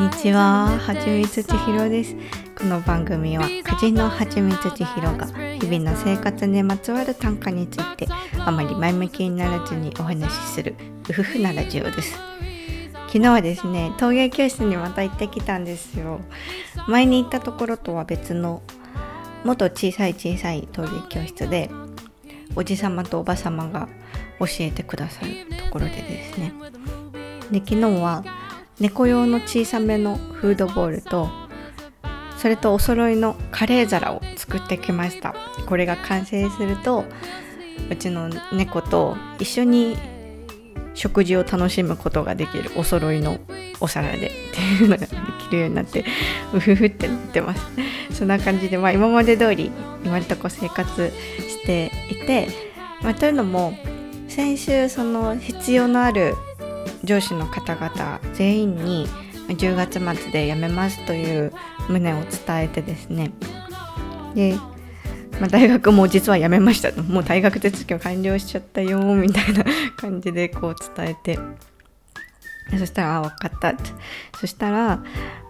こんにちは、はちみつちひろです。この番組は家事のはちみつちひろが日々の生活にまつわる短歌についてあまり前向きにならずにお話しするうふふなラジオです。昨日はですね、陶芸教室にまた行ってきたんですよ。前に行ったところとは別のもっと小さい小さい陶芸教室でおじさまとおばさまが教えてくださるところでですねで昨日は猫用の小さめのフードボールとそれとお揃いのカレー皿を作ってきました。これが完成するとうちの猫と一緒に食事を楽しむことができるお揃いのお皿でっていうのができるようになってうふふってなってます。そんな感じで、まあ、今まで通り今のとこ生活していて、まあ、というのも先週その必要のある上司の方々全員に10月末で辞めますという旨を伝えてですね。で、まあ、大学も実は辞めましたと。もう大学手続きを完了しちゃったよみたいな感じでこう伝えて。そしたら「あ分かった」ってそしたら、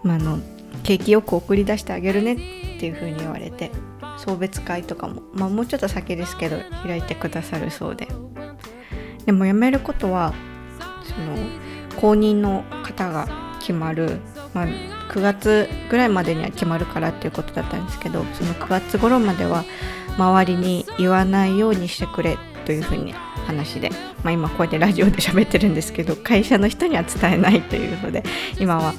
まあ、の景気よく送り出してあげるねっていう風に言われて送別会とかも、まあ、もうちょっと先ですけど開いてくださるそうで。でも辞めることはその後任の方が決まる、まあ、9月ぐらいまでには決まるからっていうことだったんですけどその9月頃までは周りに言わないようにしてくれというふうに話で、まあ、今こうやってラジオで喋ってるんですけど会社の人には伝えないというので今は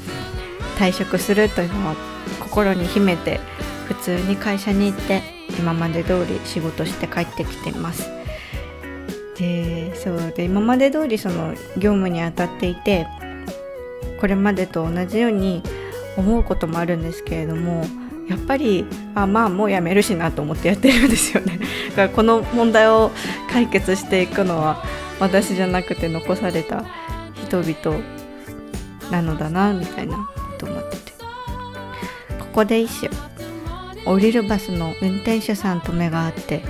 退職するというのは心に秘めて普通に会社に行って今まで通り仕事して帰ってきてます。でそうで今まで通りその業務に当たっていてこれまでと同じように思うこともあるんですけれどもやっぱりあまあもうやめるしなと思ってやってるんですよね。だからこの問題を解決していくのは私じゃなくて残された人々なのだなみたいなと思ってて。ここで一首。降りるバスの運転手さんと目が合って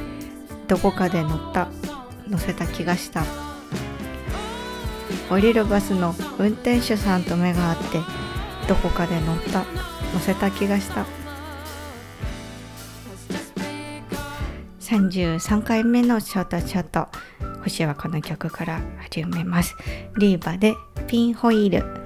どこかで乗った。乗せた気がした。降りるバスの運転手さんと目が合ってどこかで乗った。乗せた気がした。33回目のショートショート。星はこの曲から始めます。リーバでピンホイール。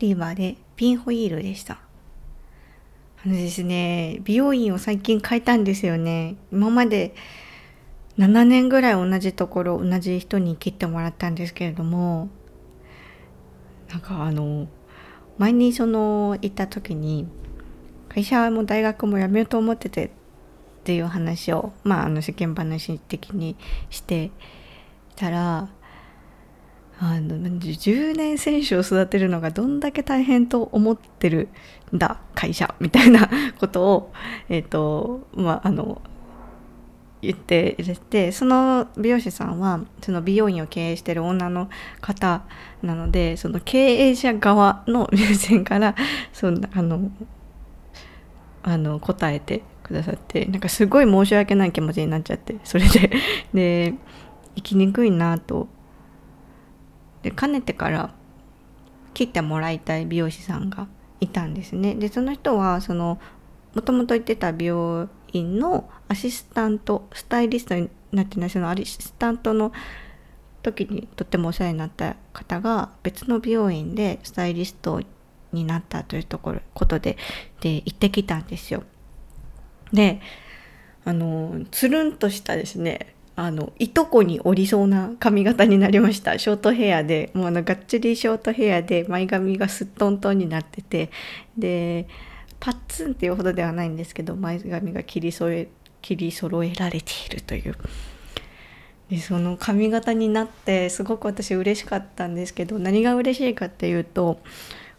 リーバーでピンホイールでした。あのですね、美容院を最近変えたんですよね。今まで7年ぐらい同じところ、同じ人に切ってもらったんですけれども、なんかあの、前にその行った時に、会社も大学も辞めようと思っててっていう話をまああの世間話的にしてたらあの10年選手を育てるのがどんだけ大変と思ってるんだ会社みたいな ことをえ、ー、とまああの言っていてその美容師さんはその美容院を経営してる女の方なのでその経営者側の目線からそんなあのあの答えてくださってなんかすごい申し訳ない気持ちになっちゃってそれでで生きにくいなとでかねてから切ってもらいたい美容師さんがいたんですねでその人はそのもともと行ってた美容院のアシスタントスタイリストになってないそのアシスタントの時にとってもお世話になった方が別の美容院でスタイリストになったというところことでで行ってきたんですよ。であのつるんとしたですねあのいとこにおりそうな髪型になりました。ショートヘアでもうあのがっつりショートヘアで前髪がすっとんとんになってて。でパッツンっていうほどではないんですけど前髪が切り添え切り揃えられているという。でその髪型になってすごく私嬉しかったんですけど何が嬉しいかっていうと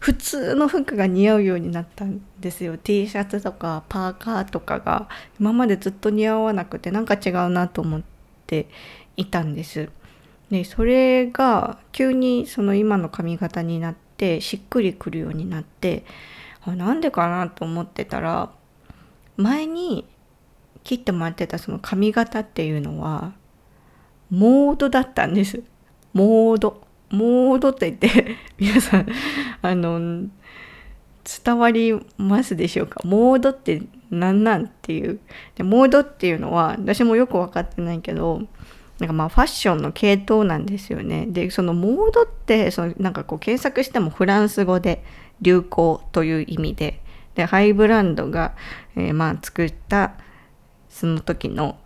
普通の服が似合うようになったんですよ。T シャツとかパーカーとかが今までずっと似合わなくてなんか違うなと思って。ていたんです。でそれが急にその今の髪型になってしっくりくるようになってあなんでかなと思ってたら前に切ってもらってたその髪型っていうのはモードだったんです。モード。モードって言って 皆さんあの伝わりますでしょうか？モードって何なんっていう。でモードっていうのは私もよく分かってないけどなんかまあファッションの系統なんですよね。でそのモードってそのなんかこう検索してもフランス語で流行という意味で。でハイブランドが、えー、まあ作ったその時の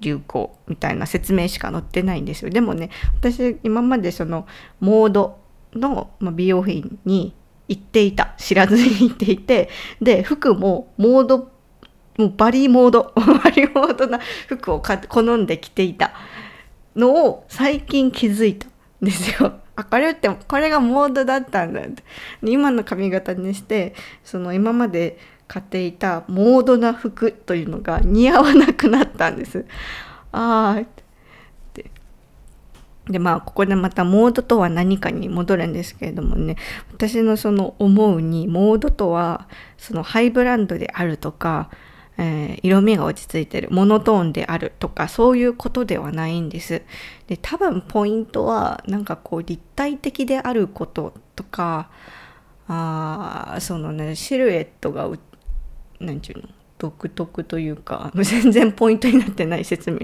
流行みたいな説明しか載ってないんですよ。でもね私今までそのモードの美容品に行っていた知らずに行っていてで服もモードもうバリーモード バリーモードな服を好んで着ていたのを最近気づいたんですよ。あこれってこれがモードだったんだって今の髪型にしてその今まで買っていたモードな服というのが似合わなくなったんです。ああでまあここでまたモードとは何かに戻るんですけれどもね私のその思うにモードとはそのハイブランドであるとかえー、色味が落ち着いてるモノトーンであるとかそういうことではないんです。で多分ポイントはなんかこう立体的であることとかあそのねシルエットが何て言うの？独特というか 全然ポイントになってない説明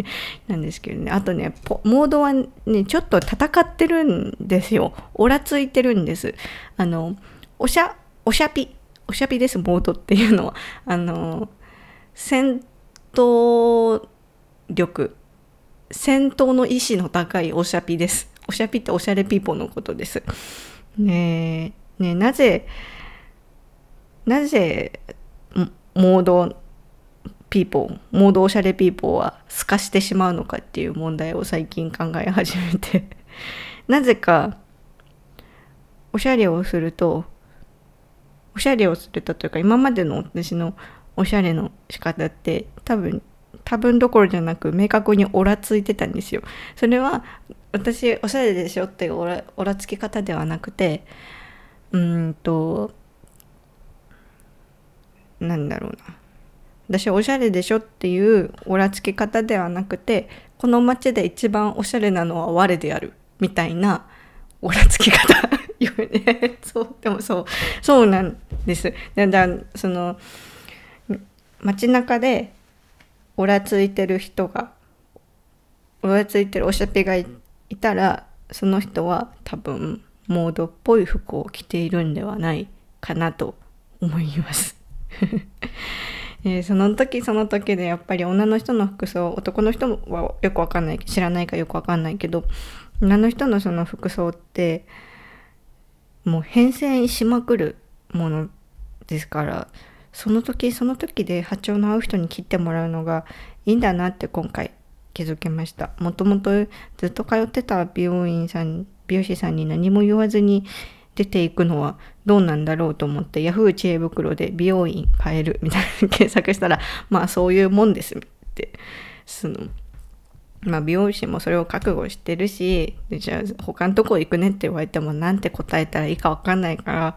なんですけどね。あとねモードはねちょっと戦ってるんですよ。オラついてるんです。あのおしゃおしゃぴおしゃぴですモードっていうのは。あの戦闘力。戦闘の意志の高いおしゃぴです。おしゃぴっておしゃれピーポーのことです。ねえねなぜなぜモードピーポーモードおしゃれピーポーは透かしてしまうのかっていう問題を最近考え始めて なぜかおしゃれをするとおしゃれをするとというか今までの私のおしゃれの仕方って多分多分どころじゃなく明確にオラついてたんですよ。それは私おしゃれでしょっていうオラオラつき方ではなくてうんとなんだろうな私おしゃれでしょっていうオラつき方ではなくてこの街で一番おしゃれなのは我であるみたいなオラつき方。よね。そうでもそう。そうなんです。だからその街中でオラついてる人がオラついてるおしゃぺがいたらその人は多分モードっぽい服を着ているんではないかなと思います。えー、その時その時でやっぱり女の人の服装男の人はよくわかんない知らないかよくわかんないけど女の人のその服装ってもう変遷しまくるものですからその時その時で波長の合う人に切ってもらうのがいいんだなって今回気づきました。もともとずっと通ってた美容院さん美容師さんに何も言わずに出ていくのはどうなんだろうと思って Yahoo! 知恵袋で美容院変えるみたいな検索したら まあそういうもんですってその。まあ美容師もそれを覚悟してるしじゃあ他のとこ行くねって言われてもなんて答えたらいいか分かんないから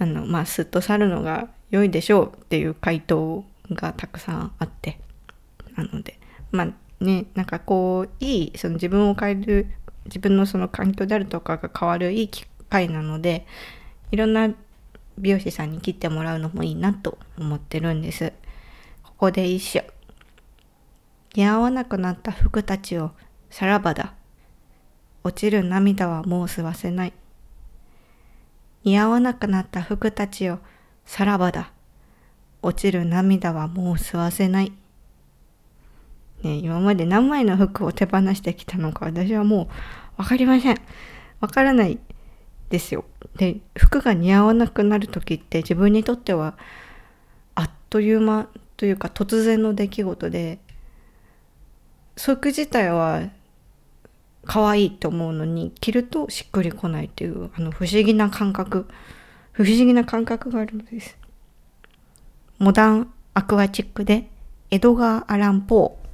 あのまあすっと去るのが良いでしょうっていう回答がたくさんあって。なのでまあねなんかこういいその自分を変える自分のその環境であるとかが変わるいい機会なのでいろんな美容師さんに切ってもらうのもいいなと思ってるんです。ここで一緒。似合わなくなった服たちをさらばだ。落ちる涙はもう吸わせない。似合わなくなった服たちをさらばだ。落ちる涙はもう吸わせない。ね、今まで何枚の服を手放してきたのか私はもう分かりません。わからないですよ。で、服が似合わなくなる時って自分にとってはあっという間というか突然の出来事で、服自体は可愛いと思うのに着るとしっくりこないというあの不思議な感覚不思議な感覚があるのです。モダンアクアチックでエドガー・アラン・ポー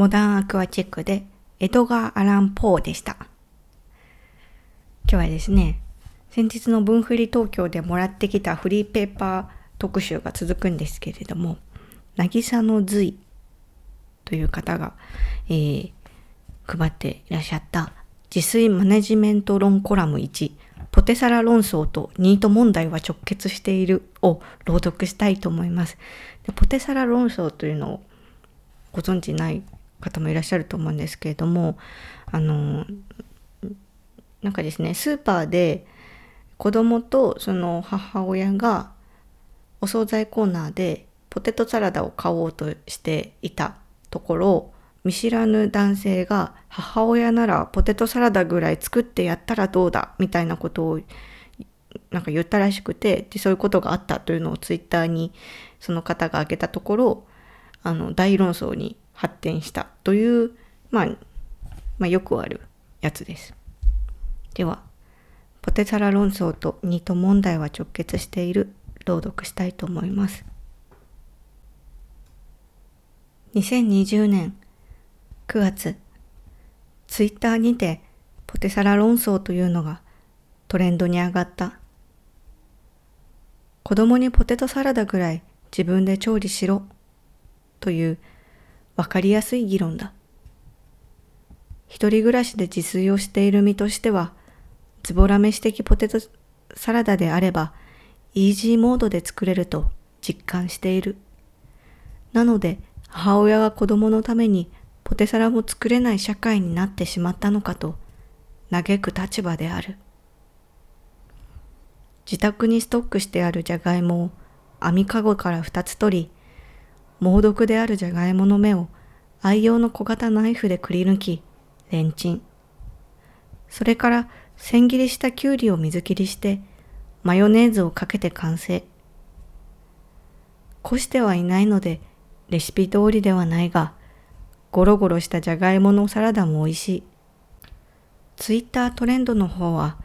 モダンアクアチェックでエドガー・アラン・ポーでした。今日はですね、先日の分振り東京でもらってきたフリーペーパー特集が続くんですけれども、渚の髄という方が、えー、配っていらっしゃった自炊マネジメント論コラム1ポテサラ論争とニート問題は直結しているを朗読したいと思います。でポテサラ論争というのをご存知ない方もいらっしゃると思うんですけれども、あの、なんかですね、スーパーで子供とその母親がお惣菜コーナーでポテトサラダを買おうとしていたところ、見知らぬ男性が母親ならポテトサラダぐらい作ってやったらどうだみたいなことをなんか言ったらしくてでそういうことがあったというのをツイッターにその方が挙げたところあの大論争に発展したという、まあ、まあよくあるやつです。ではポテサラ論争とニート問題は直結している朗読したいと思います。2020年9月、ツイッターにてポテサラ論争というのがトレンドに上がった。子供にポテトサラダぐらい自分で調理しろというわかりやすい議論だ。一人暮らしで自炊をしている身としては、ズボラ飯的ポテトサラダであれば、イージーモードで作れると実感している。なので、母親が子供のためにポテサラも作れない社会になってしまったのかと嘆く立場である。自宅にストックしてあるじゃがいもを網かごから二つ取り、猛毒であるじゃがいもの芽を愛用の小型ナイフでくり抜き、レンチン。それから千切りしたきゅうりを水切りして、マヨネーズをかけて完成。こしてはいないので、レシピ通りではないが、ゴロゴロしたじゃがいものサラダも美味しい。ツイッタートレンドの方は、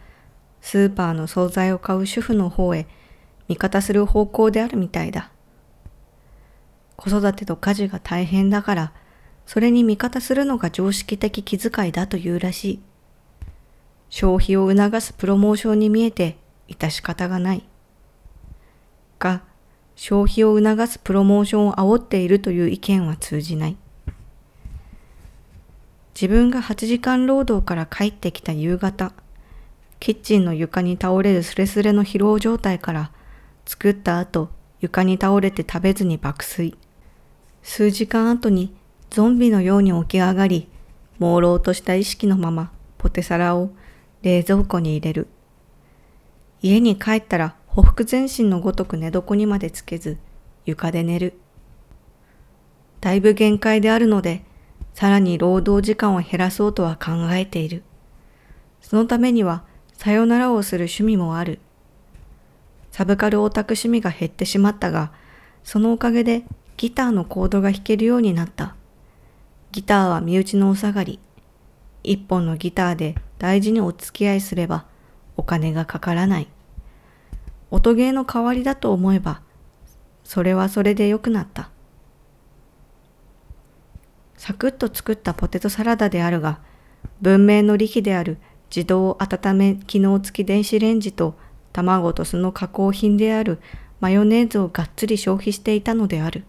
スーパーの惣菜を買う主婦の方へ味方する方向であるみたいだ。子育てと家事が大変だから、それに味方するのが常識的気遣いだというらしい。消費を促すプロモーションに見えて致し方がない。が、消費を促すプロモーションを煽っているという意見は通じない。自分が8時間労働から帰ってきた夕方、キッチンの床に倒れるスレスレの疲労状態から作った後、床に倒れて食べずに爆睡。数時間後にゾンビのように起き上がり、朦朧とした意識のままポテサラを冷蔵庫に入れる。家に帰ったらほふ前進のごとく寝床にまでつけず床で寝る。だいぶ限界であるのでさらに労働時間を減らそうとは考えている。そのためには、さよならをする趣味もある。サブカルオタク趣味が減ってしまったが、そのおかげでギターのコードが弾けるようになった。ギターは身内のお下がり。一本のギターで大事にお付き合いすればお金がかからない。音ゲーの代わりだと思えば、それはそれで良くなった。サクッと作ったポテトサラダであるが、文明の利器である自動温め機能付き電子レンジと卵とその加工品であるマヨネーズをがっつり消費していたのである。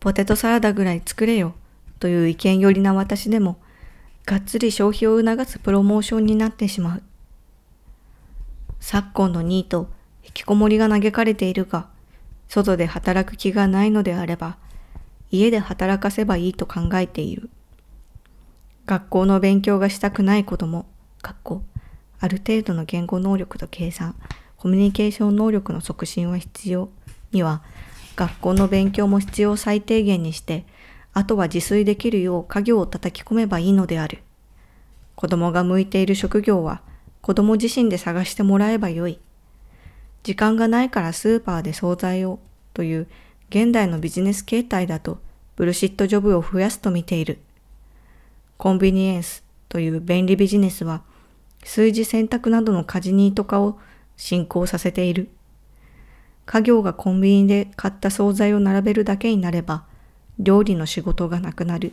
ポテトサラダぐらい作れよという意見寄りな私でも、がっつり消費を促すプロモーションになってしまう。昨今のニート、引きこもりが嘆かれているが、外で働く気がないのであれば、家で働かせばいいと考えている。学校の勉強がしたくない子供、学校、ある程度の言語能力と計算、コミュニケーション能力の促進は必要には、学校の勉強も必要最低限にして、あとは自炊できるよう家業を叩き込めばいいのである。子供が向いている職業は子供自身で探してもらえばよい。時間がないからスーパーで惣菜をという現代のビジネス形態だとブルシットジョブを増やすと見ている。コンビニエンスという便利ビジネスは数字選択などの家事ニート化を進行させている。家業がコンビニで買った惣菜を並べるだけになれば料理の仕事がなくなる。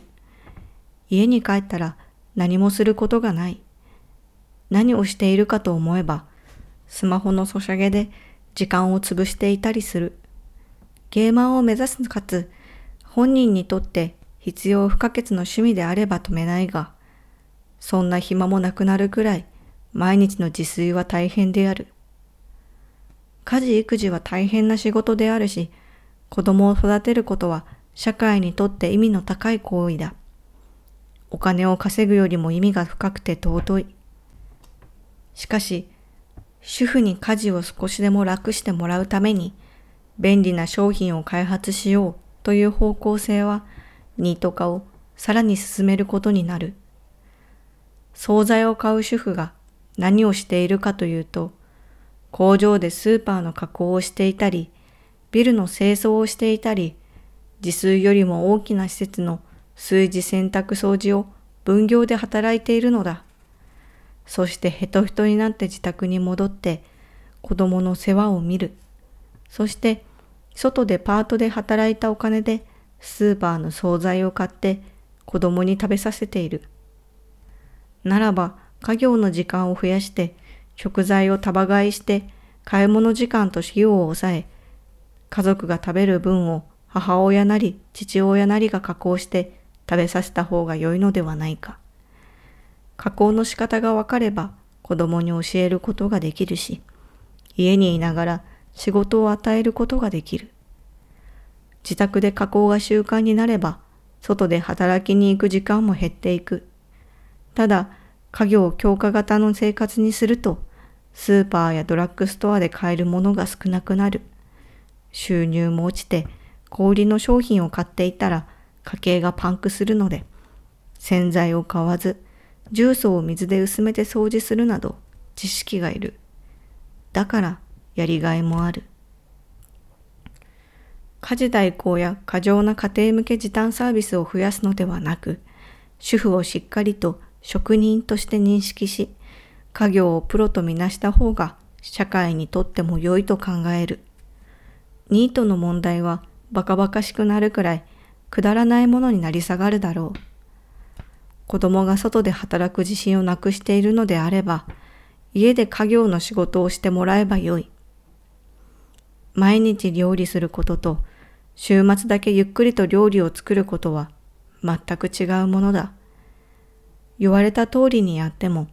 家に帰ったら何もすることがない。何をしているかと思えば、スマホのソシャゲで時間を潰していたりする。ゲーマーを目指すかつ、本人にとって必要不可欠の趣味であれば止めないが、そんな暇もなくなるくらい毎日の自炊は大変である。家事育児は大変な仕事であるし、子供を育てることは社会にとって意味の高い行為だ。お金を稼ぐよりも意味が深くて尊い。しかし、主婦に家事を少しでも楽してもらうために、便利な商品を開発しようという方向性は、ニート化をさらに進めることになる。惣菜を買う主婦が何をしているかというと、工場でスーパーの加工をしていたり、ビルの清掃をしていたり、自炊よりも大きな施設の炊事洗濯掃除を分業で働いているのだ。そしてヘトヘトになって自宅に戻って子供の世話を見る。そして外でパートで働いたお金でスーパーの惣菜を買って子供に食べさせている。ならば家業の時間を増やして食材を束買いして買い物時間と費用を抑え家族が食べる分を母親なり父親なりが加工して食べさせた方が良いのではないか。加工の仕方がわかれば子供に教えることができるし、家にいながら仕事を与えることができる。自宅で加工が習慣になれば、外で働きに行く時間も減っていく。ただ、家業強化型の生活にすると、スーパーやドラッグストアで買えるものが少なくなる。収入も落ちて、小売りの商品を買っていたら家計がパンクするので、洗剤を買わず、重曹を水で薄めて掃除するなど知識がいる。だからやりがいもある。家事代行や過剰な家庭向け時短サービスを増やすのではなく、主婦をしっかりと職人として認識し、家業をプロとみなした方が社会にとっても良いと考える。ニートの問題はバカバカしくなるくらいくだらないものになり下がるだろう。子供が外で働く自信をなくしているのであれば、家で家業の仕事をしてもらえばよい。毎日料理することと、週末だけゆっくりと料理を作ることは全く違うものだ。言われた通りにやっても、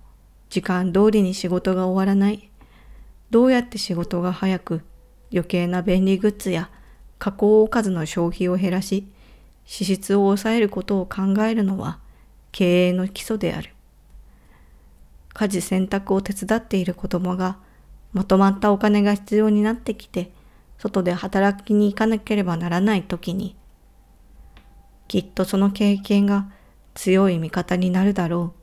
時間通りに仕事が終わらない。どうやって仕事が早く、余計な便利グッズや加工おかずの消費を減らし、支出を抑えることを考えるのは経営の基礎である。家事選択を手伝っている子供がまとまったお金が必要になってきて、外で働きに行かなければならない時に、きっとその経験が強い味方になるだろう。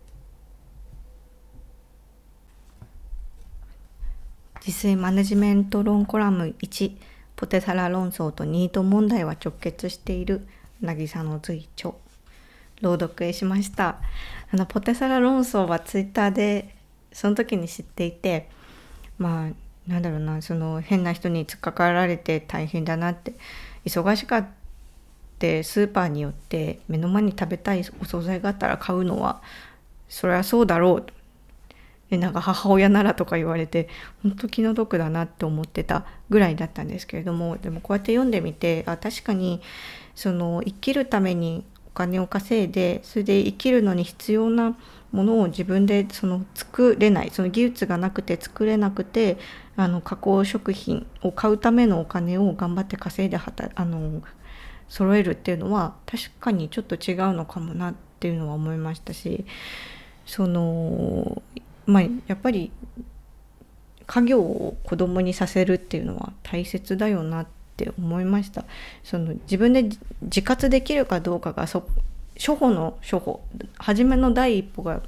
自炊マネジメント論コラム1ポテサラ論争とニート問題は直結している渚の随著朗読しましたあのポテサラ論争はツイッターでその時に知っていてまあなんだろうなその変な人に突っかかられて大変だなって忙しかってスーパーによって目の前に食べたいお惣菜があったら買うのはそりゃそうだろう。でなんか母親ならとか言われて本当気の毒だなって思ってたぐらいだったんですけれどもでもこうやって読んでみてあ確かにその生きるためにお金を稼いでそれで生きるのに必要なものを自分でその作れないその技術がなくて作れなくてあの加工食品を買うためのお金を頑張って稼いであの揃えるっていうのは確かにちょっと違うのかもなっていうのは思いましたしそのまあやっぱり家業を子供にさせるっていうのは大切だよなって思いました。その自分で自活できるかどうかがそ初歩の初歩初めの第一歩が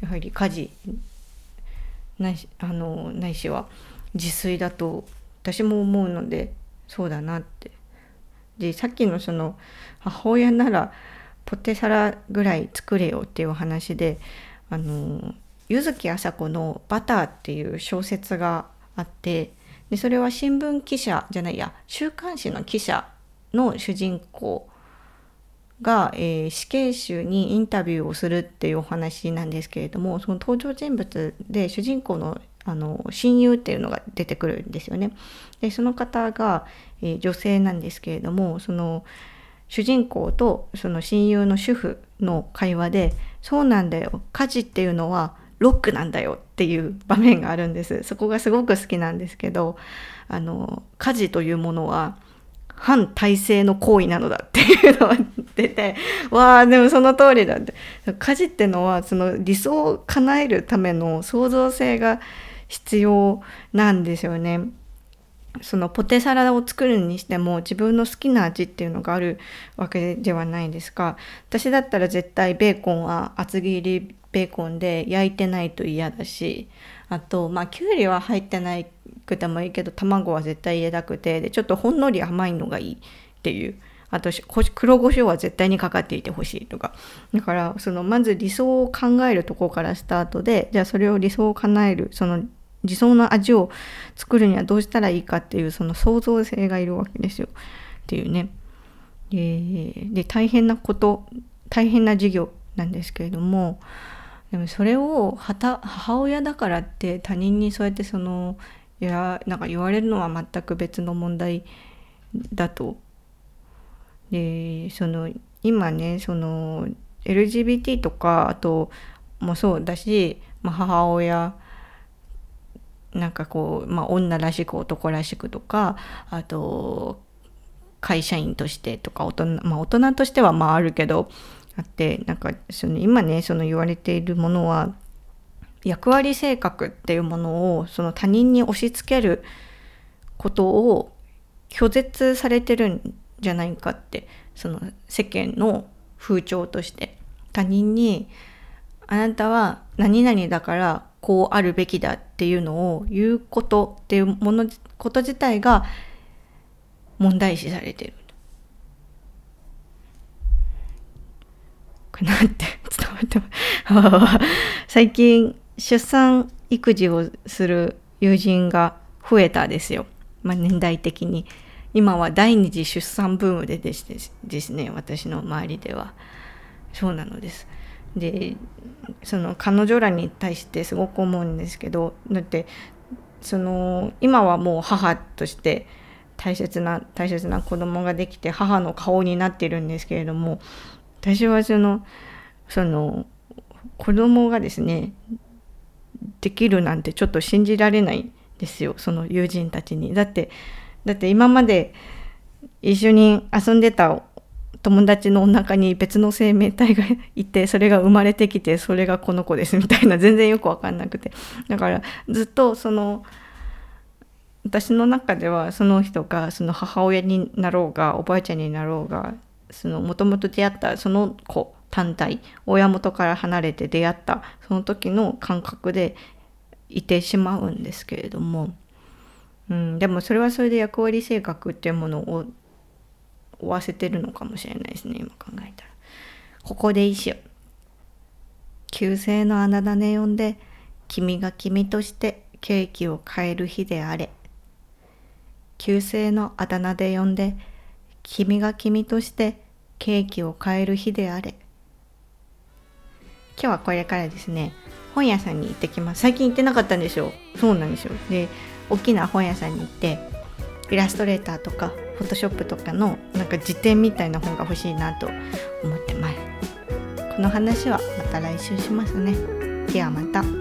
やはり家事ないしあのないしは自炊だと私も思うのでそうだなってでさっきのその母親ならポテサラぐらい作れよっていうお話であの柚木麻子の「バター」っていう小説があってでそれは新聞記者じゃないや週刊誌の記者の主人公が、えー、死刑囚にインタビューをするっていうお話なんですけれどもその登場人物で主人公のあの親友っていうのが出てくるんですよね。でその方が、えー、女性なんですけれどもその主人公とその親友の主婦の会話で「そうなんだよ家事っていうのはロックなんだよ」っていう場面があるんですそこがすごく好きなんですけどあの家事というものは反体制の行為なのだっていうのが出てわあでもその通りだって家事ってのはその理想を叶えるための創造性が必要なんですよね。そのポテサラを作るにしても自分の好きな味っていうのがあるわけではないですか。私だったら絶対ベーコンは厚切りベーコンで焼いてないと嫌だしあとまあきゅうりは入ってないくてもいいけど卵は絶対入れたくてでちょっとほんのり甘いのがいいっていう。あと黒胡椒は絶対にかかっていてほしいとか。だからそのまず理想を考えるとこからスタートでじゃあそれを理想を叶えるその理想の味を作るにはどうしたらいいかっていうその創造性がいるわけですよっていうね。で大変なこと大変な授業なんですけれどもでもそれを母親だからって他人にそうやってそのいやなんか言われるのは全く別の問題だと。でその今ねその LGBT とかあともそうだし、まあ、母親なんかこう、まあ、女らしく男らしくとかあと会社員としてとか大人,、まあ、大人としてはまああるけどあってなんかその今ねその言われているものは役割性格っていうものをその他人に押し付けることを拒絶されてるんじゃないかってその世間の風潮として。他人にあなたは何々だからこうあるべきだっていうのを言うことっていうものこと自体が問題視されてる。これなんて伝わって最近出産育児をする友人が増えたですよ、まあ、年代的に。今は第二次出産ブームでですね私の周りでは。そうなのです。でその彼女らに対してすごく思うんですけどだってその今はもう母として大切な大切な子供ができて母の顔になってるんですけれども私はそのその子供がですねできるなんてちょっと信じられないですよその友人たちに。だってだって今まで一緒に遊んでた友達のお腹に別の生命体がいてそれが生まれてきてそれがこの子ですみたいな全然よく分かんなくて。だからずっとその私の中ではその人がその母親になろうがおばあちゃんになろうがもともと出会ったその子単体親元から離れて出会ったその時の感覚でいてしまうんですけれども、うん、でもそれはそれで役割性格っていうものを負わせてるのかもしれないですね今考えたら。ここで一緒。旧姓のあだ名呼んで君が君としてケーキを変える日であれ。旧姓のあだ名で呼んで君が君としてケーキを変える日であれ。今日はこれからですね本屋さんに行ってきます。最近行ってなかったんですよ。そうなんですよ。で大きな本屋さんに行ってイラストレーターとかフォトショップとかのなんか辞典みたいな本が欲しいなと思ってますこの話はまた来週しますねではまた。